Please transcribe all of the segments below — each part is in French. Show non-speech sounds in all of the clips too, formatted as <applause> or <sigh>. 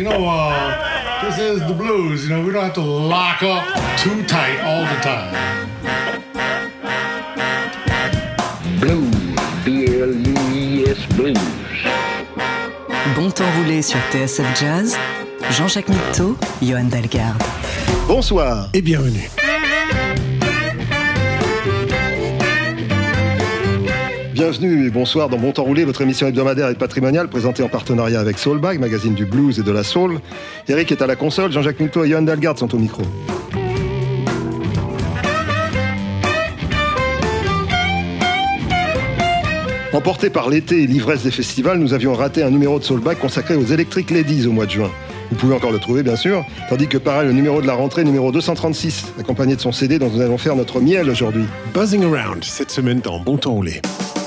You know, uh, this is the blues. You know, we don't have to lock up too tight all the time. Blues, B-L-U-I-S Blues. Bon temps roulé sur TSF Jazz, Jean-Jacques Mitteau, Johan Dalgarde. Bonsoir et bienvenue. Bienvenue et bonsoir dans Bon Temps Roulé, votre émission hebdomadaire et patrimoniale présentée en partenariat avec Soulbag, magazine du blues et de la soul. Eric est à la console, Jean-Jacques Milto et Johan Dalgard sont au micro. Emporté par l'été et l'ivresse des festivals, nous avions raté un numéro de Soulbag consacré aux Electric Ladies au mois de juin. Vous pouvez encore le trouver, bien sûr. Tandis que pareil, le numéro de la rentrée, numéro 236, accompagné de son CD dont nous allons faire notre miel aujourd'hui. Buzzing Around, cette semaine dans Bon Temps Roulé. get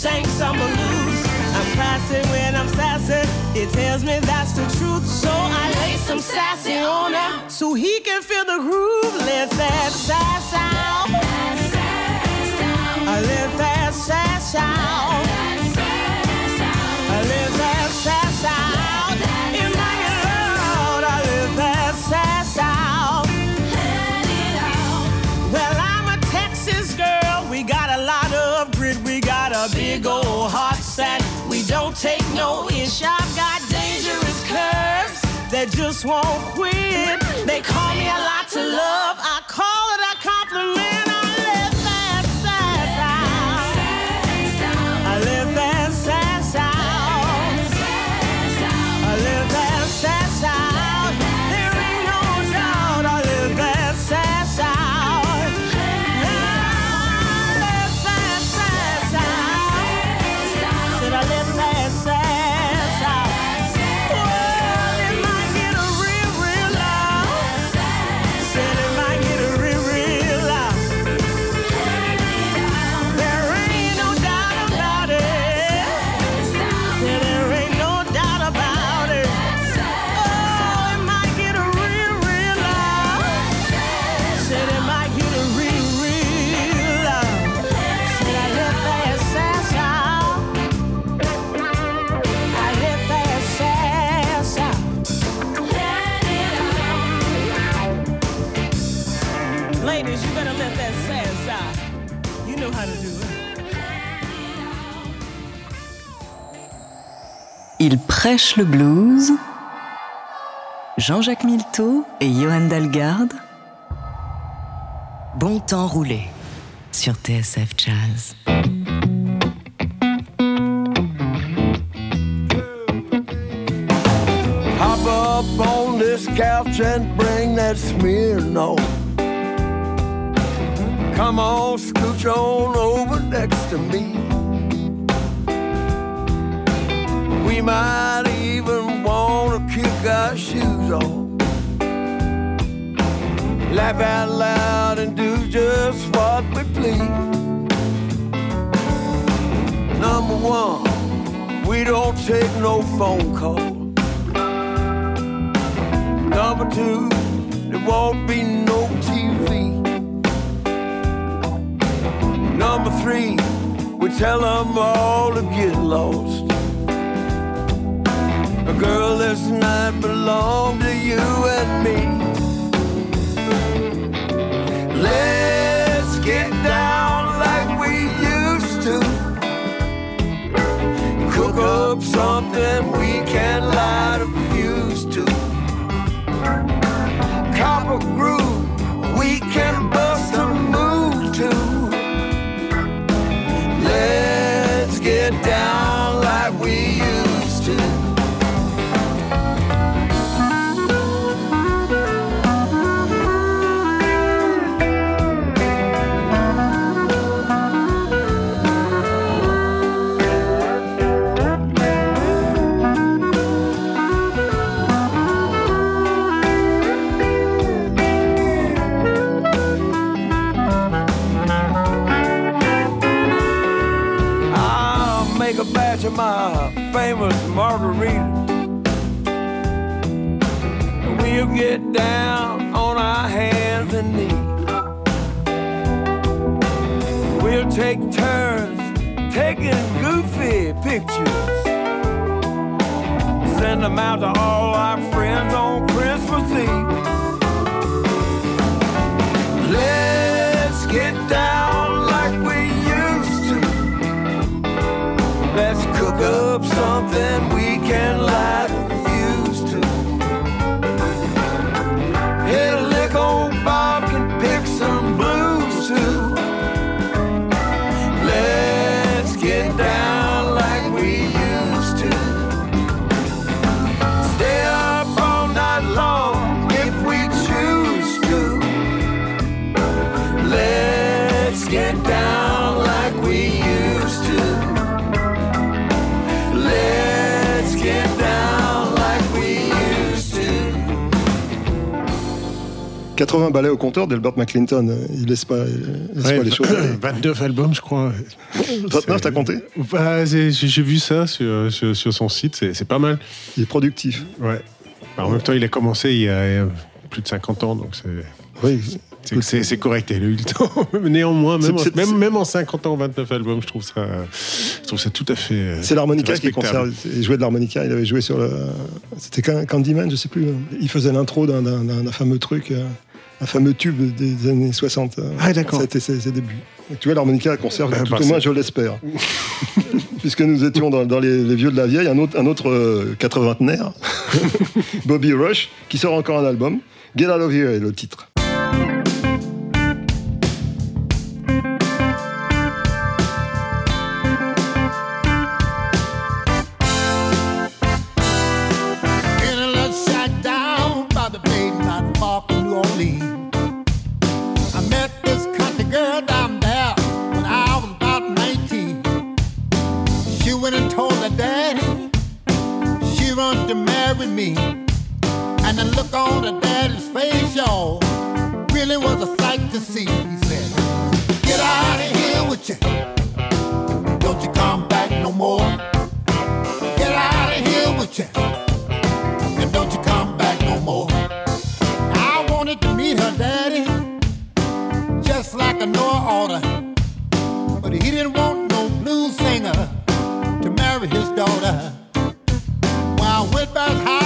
can sing some blues. I'm classy when I'm sassy. It tells me that's the truth. So I lay some sassy on him so he can feel the groove. Live that sass out. I live that sass out. That just won't quit. They call me a lot to love. Prêche le blues. Jean-Jacques Milteau et Johan Dalgarde. Bon temps roulé sur TSF Jazz. Hop up on this couch and bring that smear no. Come on, scooch on over next to me. We might even want to kick our shoes off. Laugh out loud and do just what we please. Number one, we don't take no phone calls. Number two, there won't be no TV. Number three, we tell them all to get lost. A girl, this night belonged to you and me. Let's get down like we used to. Cook up something we can light a fuse to. Copper groove, we can bust a move to. Let's get down sienta 80 ballets au compteur d'Albert McClinton. Il laisse pas, il laisse Ouais, pas les choses. <coughs> aller. 29 albums, je crois. 29, t'as compté Bah, J'ai vu ça sur, sur, sur son site, c'est pas mal. Il est productif. Ouais. Bah, en même temps, il a commencé il y a plus de 50 ans, donc c'est. Oui. c'est- correct, il a eu le temps. <laughs> Néanmoins, même, en, c'est- même, c'est- même en 50 ans, 29 albums, je trouve ça, je trouve ça tout à fait. euh, C'est l'harmonica qui conserve. Il jouait de l'harmonica. Il avait joué sur le. C'était Can- Candyman, je sais plus. Il faisait l'intro d'un fameux truc, euh, un fameux tube des années 60. Ah, d'accord. C'était ses, ses débuts. Tu vois, l'harmonica conserve, Ah, tout bah, au moins, c'est- je l'espère. <laughs> Puisque nous étions dans, dans les, les vieux de la vieille, un autre, un autre euh, 80 <laughs> Bobby Rush, qui sort encore un album. Get Out of Here est le titre. To marry me. And the look on her daddy's face, y'all, really was a sight to see. He said, Get out of here with you. Don't you come back no more. Get out of here with you and don't you come back no more. I wanted to meet her daddy, just like a Noah order, but he didn't want it back high.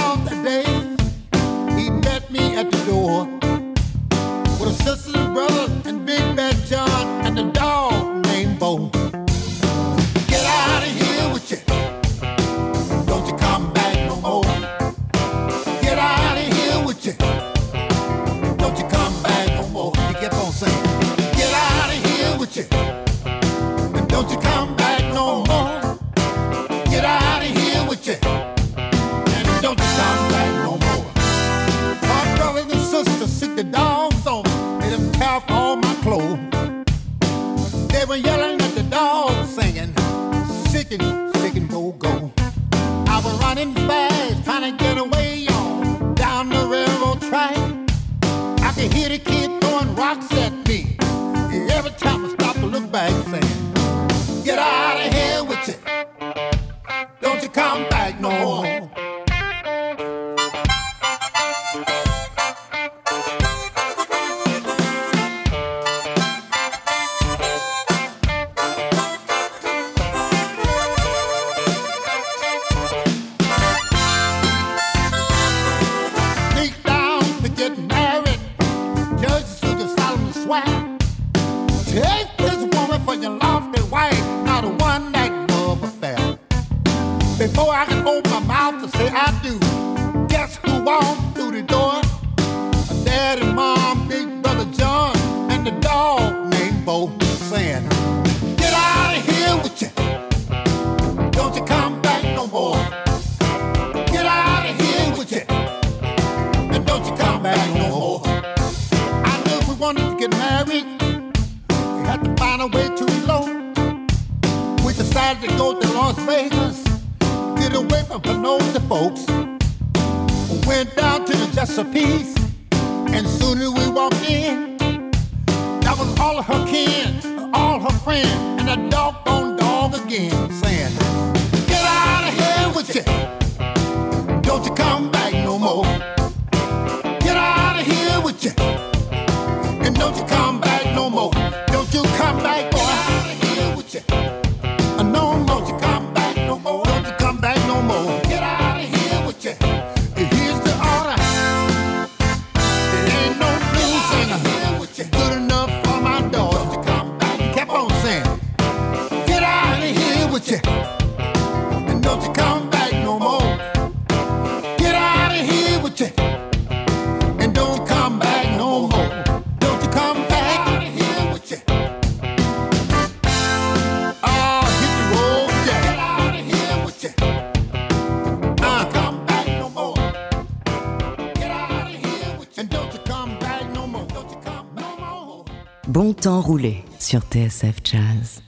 sur TSF Jazz.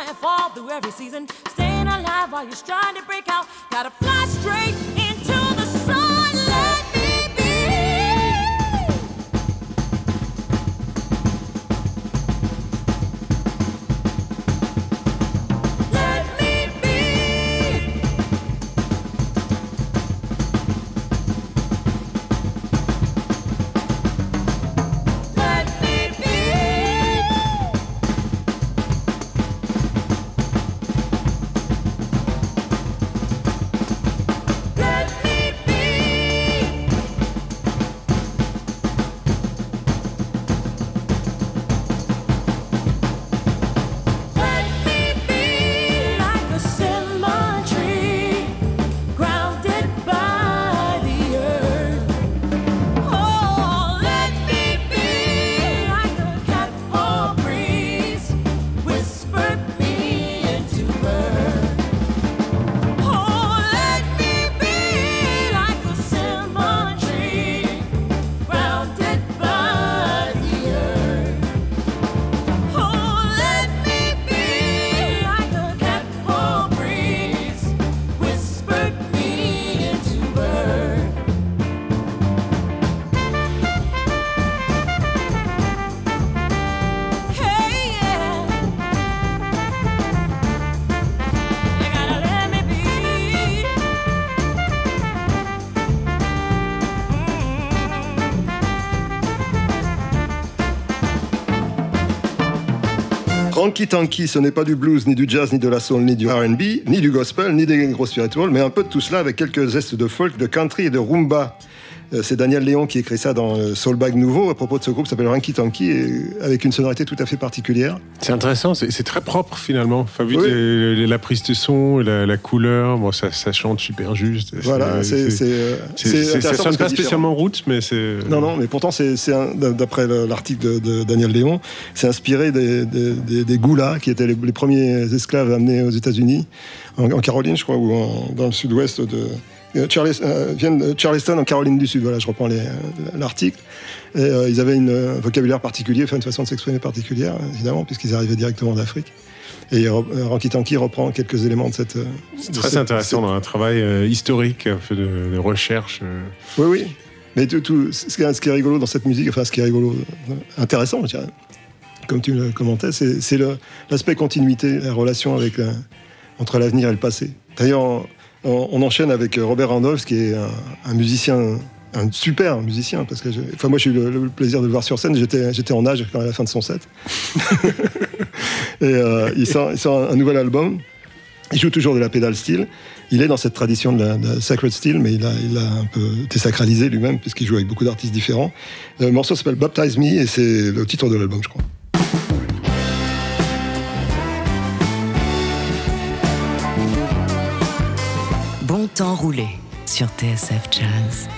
and fall through every season. Staying alive while you're trying to break Ranky Tanky, ce n'est pas du blues, ni du jazz, ni de la soul, ni du R&B, ni du gospel, ni des gros spirituals, mais un peu de tout cela avec quelques zestes de folk, de country et de rumba. Euh, C'est Daniel Léon qui écrit ça dans euh, Soulbag Nouveau à propos de ce groupe qui s'appelle Ranky Tanky, et avec une sonorité tout à fait particulière. C'est intéressant, c'est très propre finalement. Enfin, vu Oui. les- les- la prise de son, la, la couleur, bon, ça, ça chante super juste. Voilà, c'est euh, ça intéressant sonne pas spécialement route, mais c'est. Non, non, mais pourtant, c'est, d'après le- l'article de, de Daniel Léon, c'est inspiré des, des, des, des Goulas, qui étaient les, les premiers esclaves amenés aux États-Unis, en, en Caroline, je crois, ou en- dans le sud-ouest de. Euh, Charles- euh, viennent de Charleston en Caroline du Sud, voilà, je reprends les- l'article. Et euh, ils avaient une, un vocabulaire particulier, enfin une façon de s'exprimer particulière, évidemment, puisqu'ils arrivaient directement d'Afrique. Et euh, Ranky Tanky reprend quelques éléments de cette. euh, C'est très cette- intéressant cette- dans un travail euh, historique, un peu de, de recherche. euh. Oui, oui. Mais tout, tout- ce, qui est, ce qui est rigolo dans cette musique, enfin ce qui est rigolo, euh, intéressant, je dirais, comme tu le commentais, c'est l'aspect continuité, la relation avec la- entre l'avenir et le passé. D'ailleurs, on, enchaîne avec Robert Randolph, qui est un, musicien, un super musicien, parce que enfin, moi j'ai eu le, plaisir de le voir sur scène, j'étais en âge quand à la fin de son set. <laughs> et euh, il, sort, un, nouvel album. Il joue toujours de la pédale steel. Il est dans cette tradition de la, de la sacred steel, mais il a, il a un peu désacralisé lui-même, puisqu'il joue avec beaucoup d'artistes différents. Le morceau s'appelle Baptize Me, et c'est le titre de l'album, je crois. Temps sur TSF Jazz.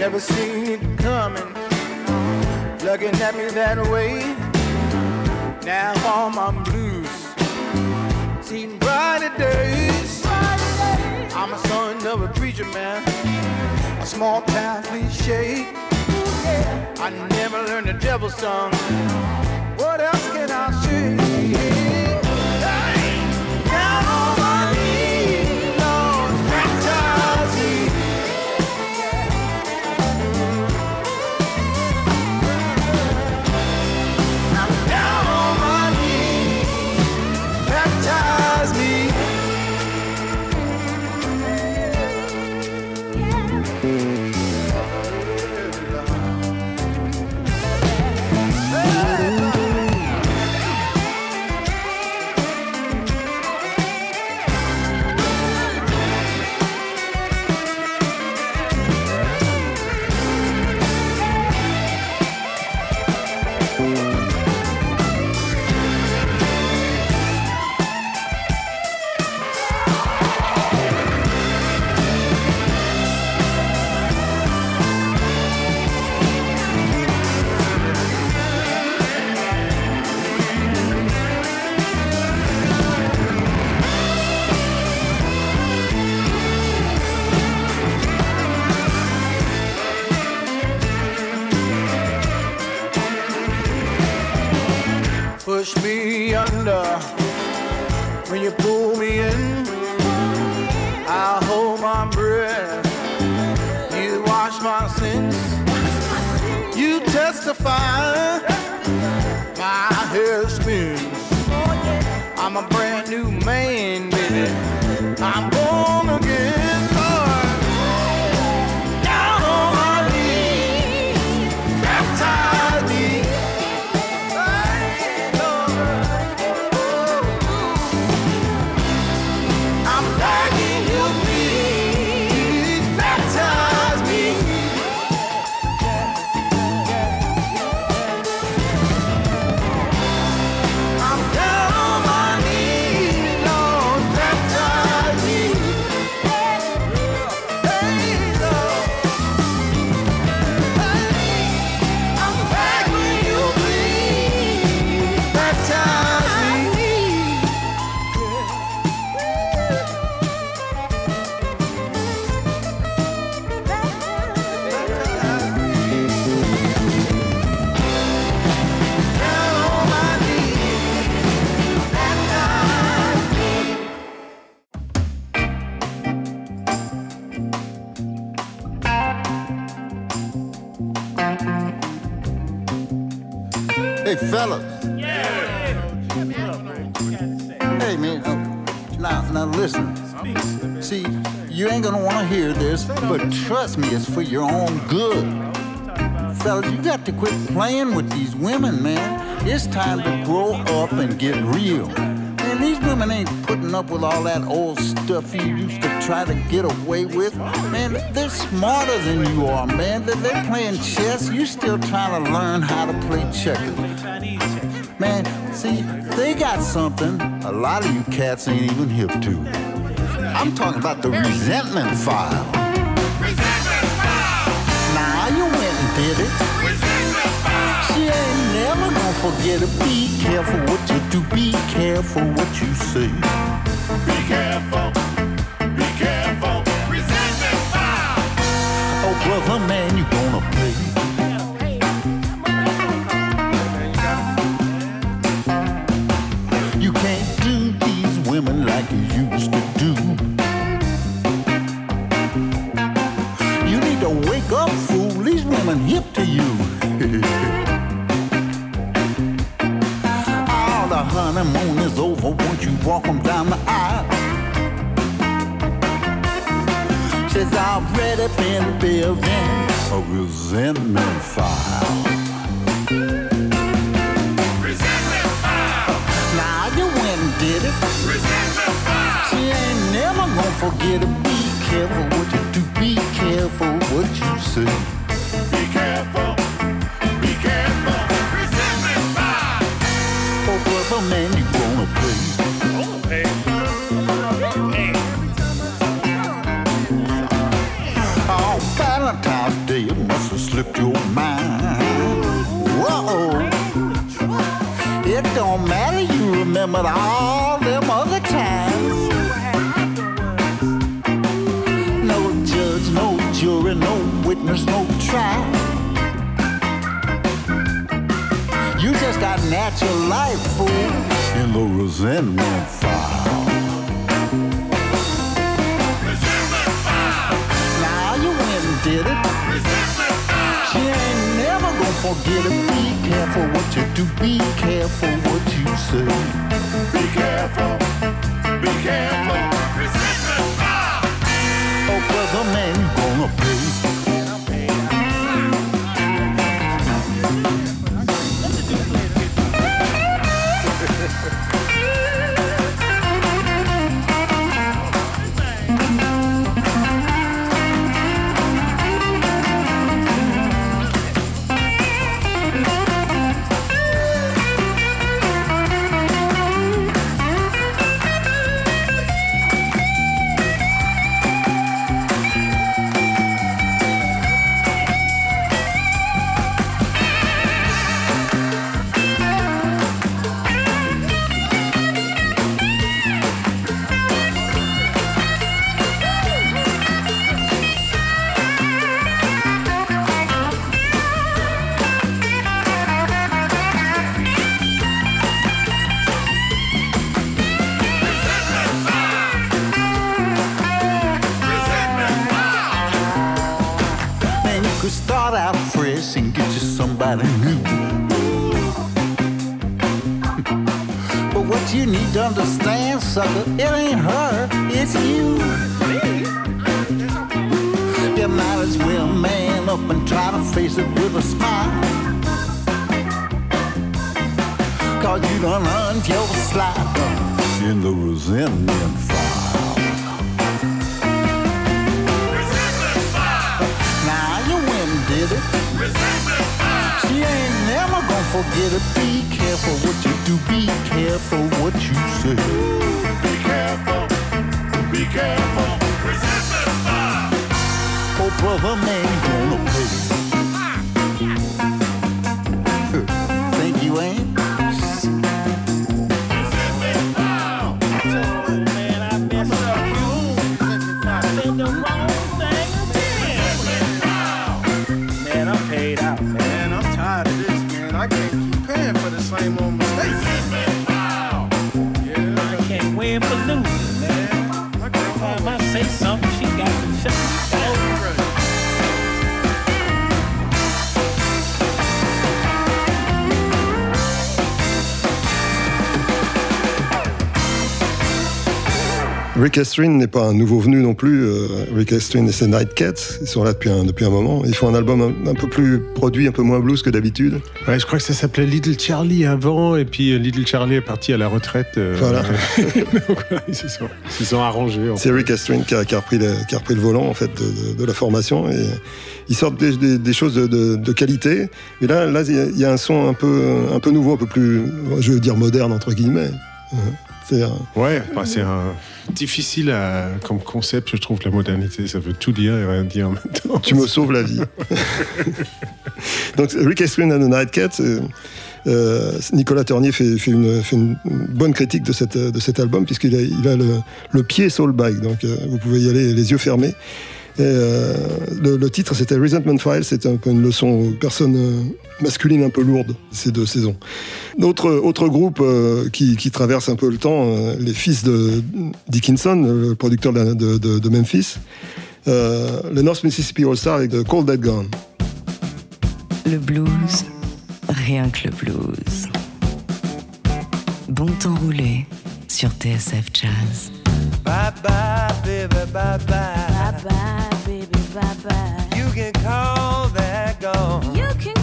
Never seen it coming, looking at me that way. Now all my blues seen brighter days. I'm a son of a preacher man, a small town cliche. I never learned the devil's song. What else can I say? Push me under when you pull me in. I hold my breath. You wash my sins. You testify. My hair spins. I'm a brand new man, baby. I'm Hey man, uh, now now listen. See, you ain't gonna wanna hear this, but trust me, it's for your own good. Fellas, you got to quit playing with these women, man. It's time to grow up and get real. Man, these women ain't putting up with all that old stuff you used to try to get away with. Man, they're smarter than you are, man. They're playing chess. You still trying to learn how to play checkers. Man, see, they got something a lot of you cats ain't even hip to. I'm talking about the resentment file. Now you went and did it. She ain't never gonna forget it. Be careful what you do. Be careful what you say. Be careful. Be careful. Resentment file. Oh, brother, man, you gonna pay. Like you used to do. You need to wake up, fool. These women hip to you. <laughs> All the honeymoon is over once you walk 'em down the aisle. She's already been building a resentment file. Now you went and did it. Gonna forget it. Be careful what you do. Be careful what you say. Be careful. Be careful. Resentment file. Oh, brother, man, you gonna pay. Oh, Valentine's Day, it must have slipped your mind. Whoa. It don't matter, you remembered all trial. You just got natural life, fool, in the resentment file. Now you went and did it. She ain't never gonna forget it. Be careful what you do. Be careful what you say. Be careful. Be careful. Oh, brother, man, you gonna pay. Sucker, it ain't her, it's you. You might as well man up and try to face it with a smile. Cause you done earned your slide in the resentment file. Now you went and did it. She ain't never gonna forget it. Be careful what you do. Be careful what you say. Be careful. Be careful. resist the Oh, brother, man, gonna pay. Rick Estrin n'est pas un nouveau venu non plus. Euh, Rick Estrin et ses Nightcats, ils sont là depuis un, depuis un moment. Ils font un album un, un peu plus produit, un peu moins blues que d'habitude. Ouais, je crois que ça s'appelait Little Charlie avant, et puis euh, Little Charlie est parti à la retraite. euh, Voilà. <laughs> donc ils se sont, ils se sont arrangés. en C'est. Rick Estrin qui a, qui a repris le, qui a repris le volant en fait de, de- de la formation et ils sortent des, des- des choses de, de- qualité. Mais là, là, il y a- y, a un son un peu, un peu nouveau, un peu plus, je veux dire moderne entre guillemets. Euh, C'est Ouais, bah, c'est un difficile à- comme concept, je trouve, la modernité. Ça veut tout dire et rien dire en même temps. Tu me sauves la vie. <laughs> Donc Rick Estrin and the Nightcats. euh, euh, Nicolas Ternier fait, fait une, fait une bonne critique de, cette, de cet album puisqu'il a, il a le, le pied soulbag, donc euh, vous pouvez y aller les yeux fermés. Et, euh, le, titre c'était Resentment Files, c'est un peu une leçon aux personnes euh, masculines un peu lourdes ces deux saisons. Autre, autre groupe euh, qui, traverse un peu le temps, les fils de Dickinson, le producteur de, Memphis, le North Mississippi All Star avec de Cold Dead Gone. Le blues, rien que le blues. Bon temps roulé sur TSF Jazz. Bye bye, baby, bye bye. Bye bye, baby, bye bye. You can call that gone. You can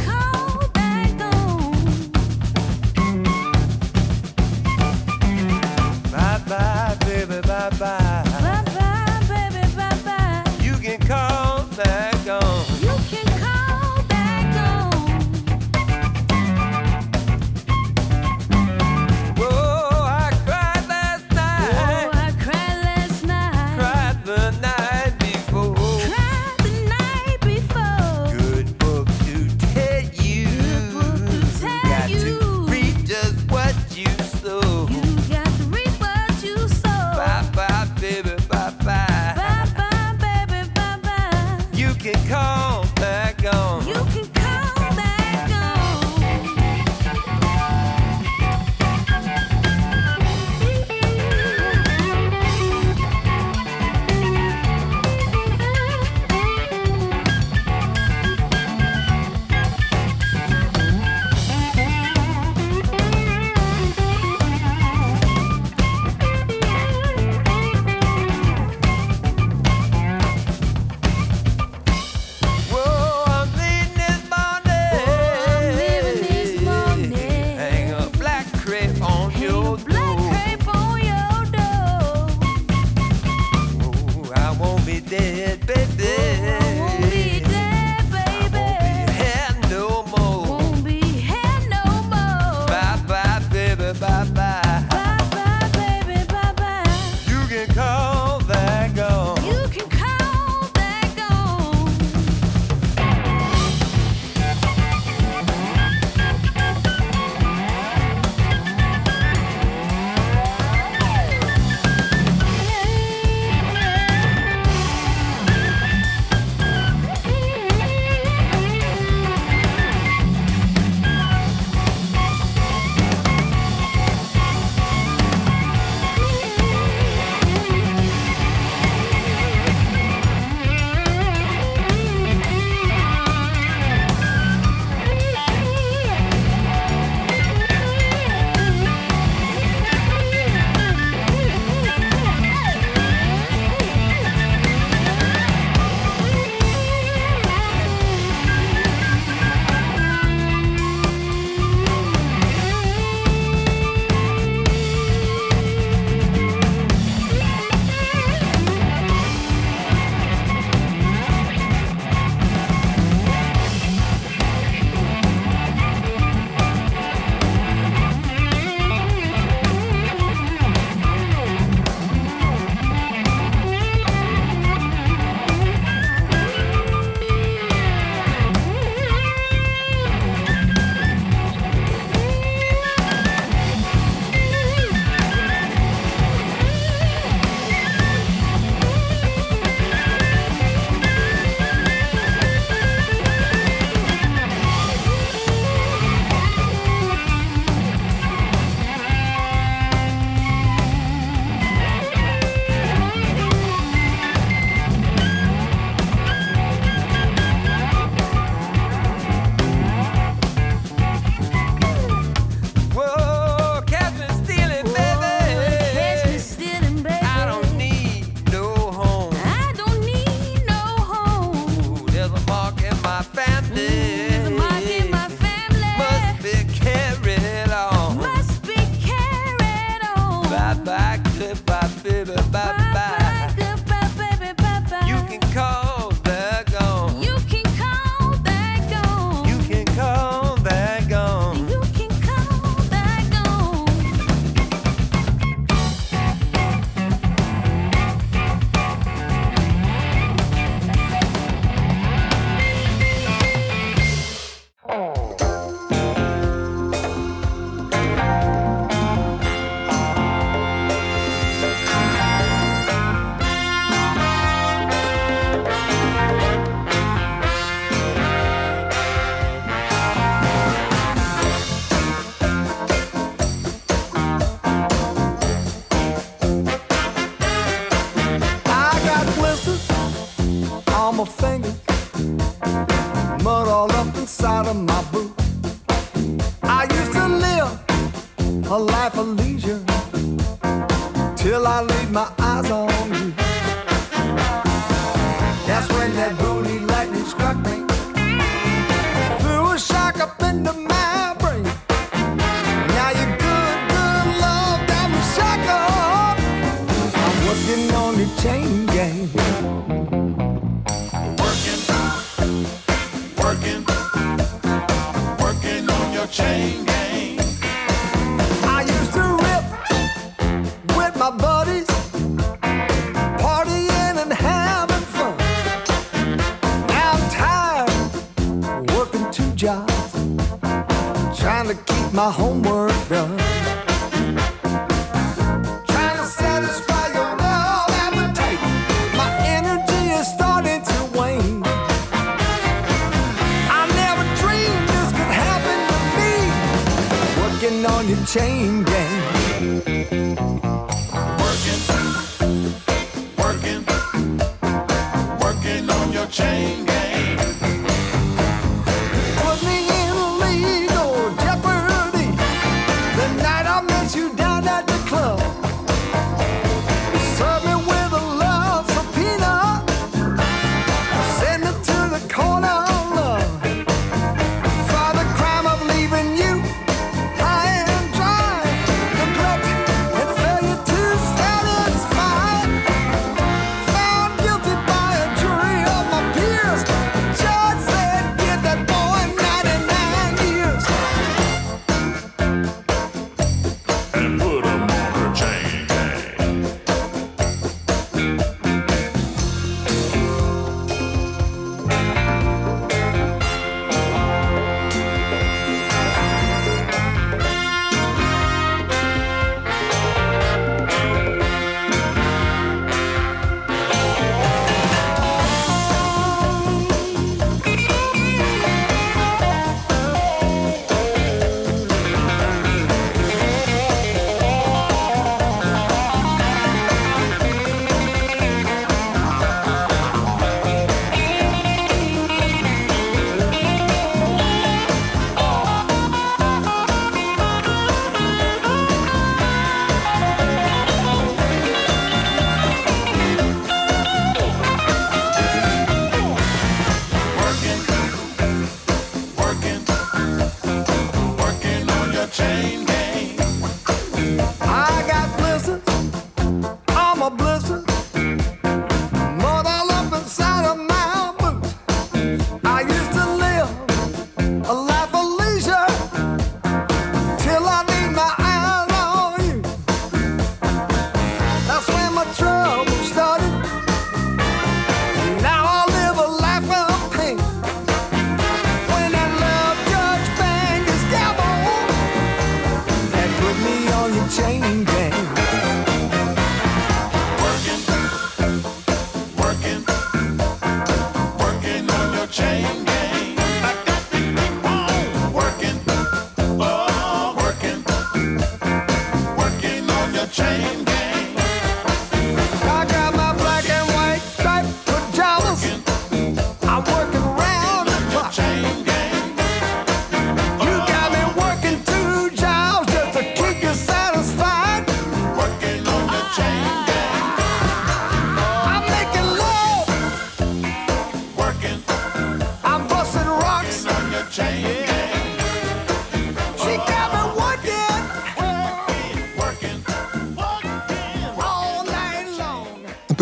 your chain gang.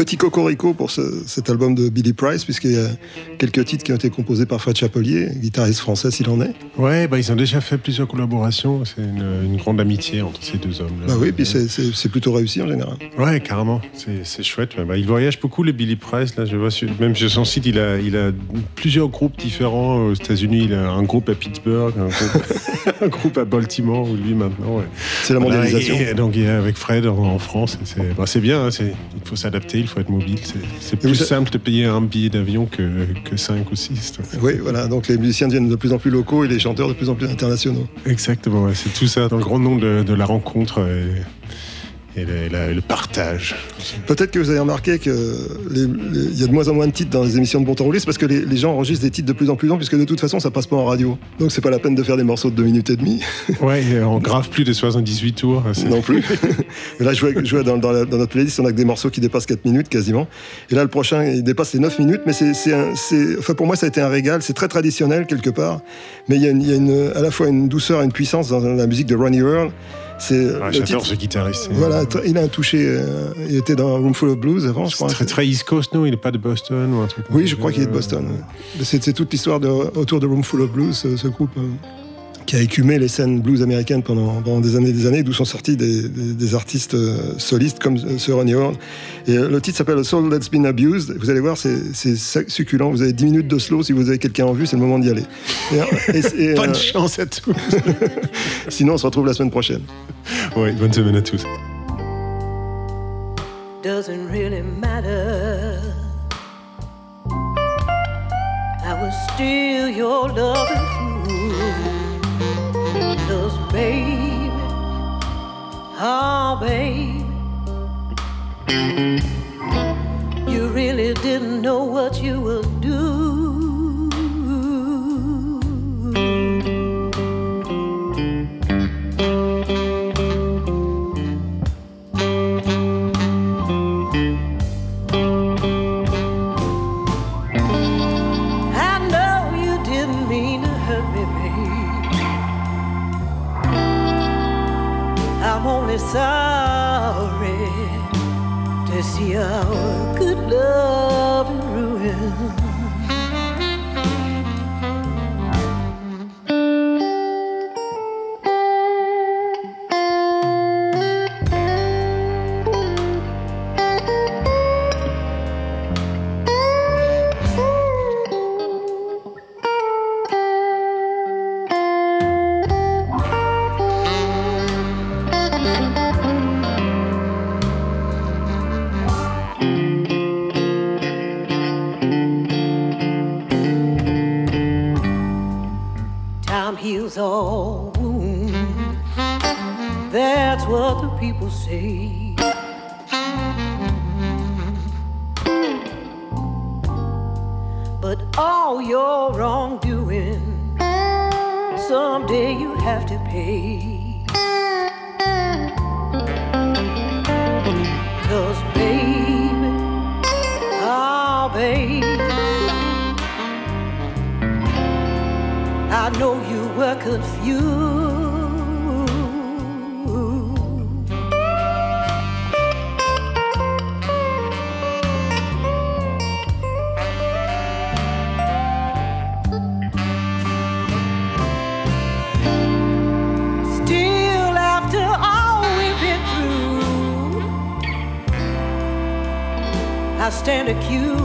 Petit cocorico pour ce- cet album de Billy Price, puisqu'il y a quelques titres qui ont été composés par Fred Chapelier, guitariste français s'il en est. Ouais, bah, ils ont déjà fait plusieurs collaborations. C'est une, une grande amitié entre ces deux hommes. Bah oui, puis c'est- plutôt réussi en général. Ouais, carrément. C'est chouette. Bah, il voyage beaucoup, les Billy Price. Là, je vois sur- même sur son site, il a, il a plusieurs groupes différents. Aux États-Unis, il a un groupe à Pittsburgh, un groupe, <laughs> un groupe à Baltimore, où lui maintenant. ouais. C'est la Voilà, mondialisation. et donc, il est avec Fred en, en France. C'est bah, c'est bien. hein, il faut s'adapter, il faut être mobile. C'est- plus simple de payer un billet d'avion que, que 5 ou 6. Oui, voilà, donc les musiciens deviennent de plus en plus locaux et les de plus en plus internationaux. Exactement, c'est tout ça dans le grand nom de, de la rencontre et, et le, la- le partage. Peut-être que vous avez remarqué qu'il y a de moins en moins de titres dans les émissions de Bon Temps Roulé, c'est parce que les, les gens enregistrent des titres de plus en plus longs, puisque de toute façon, ça passe pas en radio. Donc c'est pas la peine de faire des morceaux de 2 minutes et demie. <laughs> Ouais, on grave plus de 78 tours. c'est- non plus. <laughs> Là, je vois, je vois dans, dans la- dans notre playlist, on a que des morceaux qui dépassent 4 minutes quasiment. Et là, le prochain, il dépasse les 9 minutes, mais c'est- enfin, pour moi, ça a été un régal. C'est très traditionnel quelque part, mais il y a, une- il y a une- à la fois une douceur et une puissance dans la musique de Ronnie Earl. C'est, Ah, J'adore ce guitariste. Voilà, il a un touché. euh, il était dans Room Full of Blues avant, je crois. Très, très East Coast, non? Il n'est pas de Boston ou un truc Oui, je crois qu'il est de Boston. ouais. C'est, toute l'histoire autour de Room Full of Blues, ce, ce groupe euh, qui a écumé les scènes blues américaines pendant, pendant des années et des années, d'où sont sortis des, des- des artistes euh, solistes comme euh, ce Ronnie Horn. Et euh, le titre s'appelle A Soul That's Been Abused. Vous allez voir, c'est, succulent. Vous avez 10 minutes de slow. Si vous avez quelqu'un en vue, c'est le moment d'y aller. Et- et- et, <laughs> Bonne euh, chance à tous. <laughs> sinon, on se retrouve la semaine prochaine. Oui, bonne semaine à tous. doesn't really matter. I was still your loving fool. Cause baby, oh ah, baby, you really didn't know what you were I side. But all your wrongdoing, someday you have to pay. Cause baby, oh baby. I know you were confused. I stand accused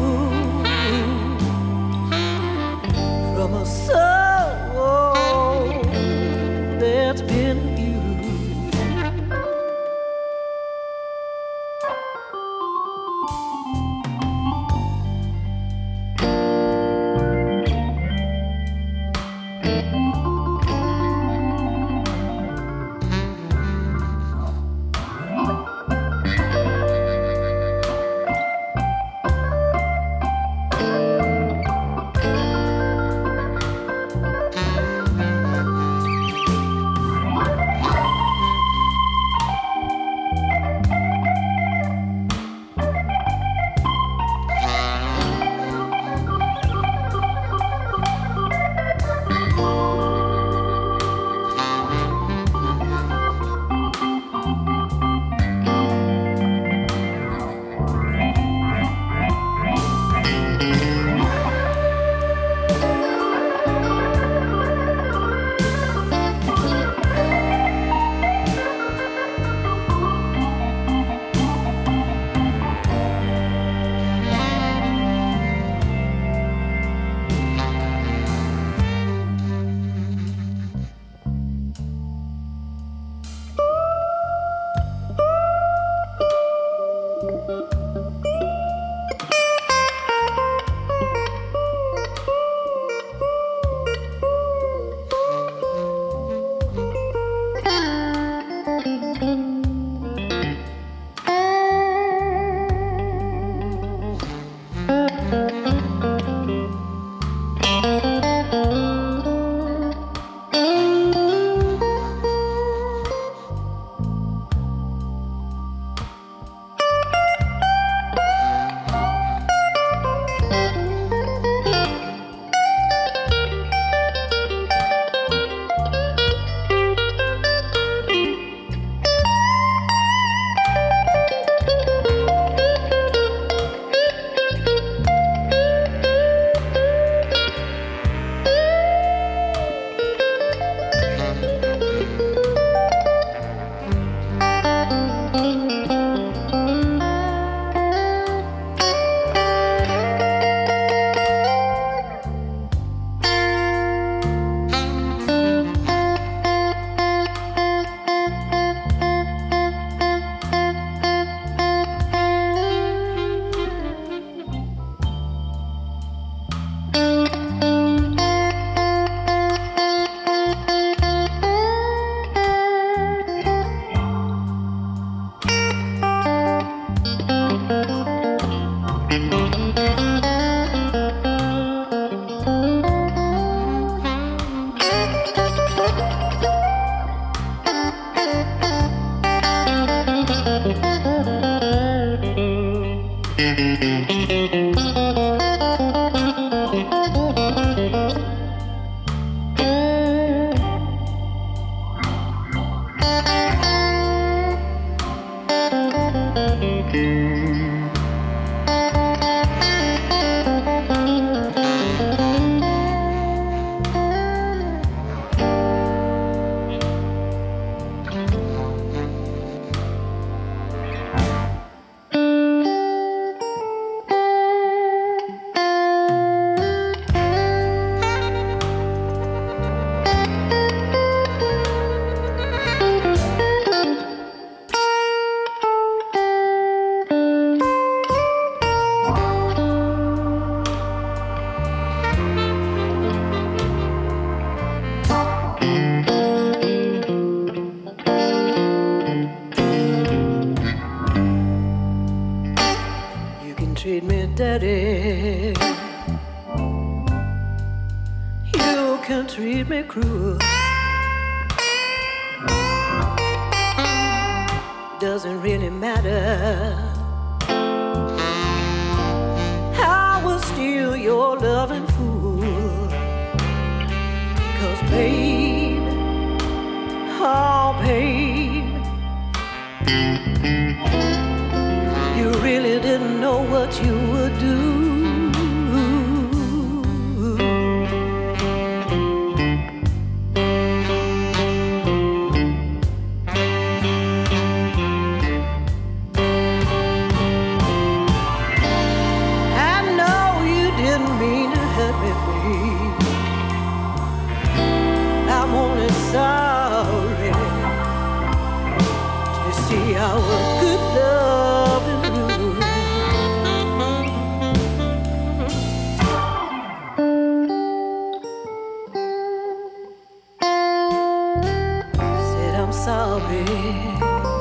there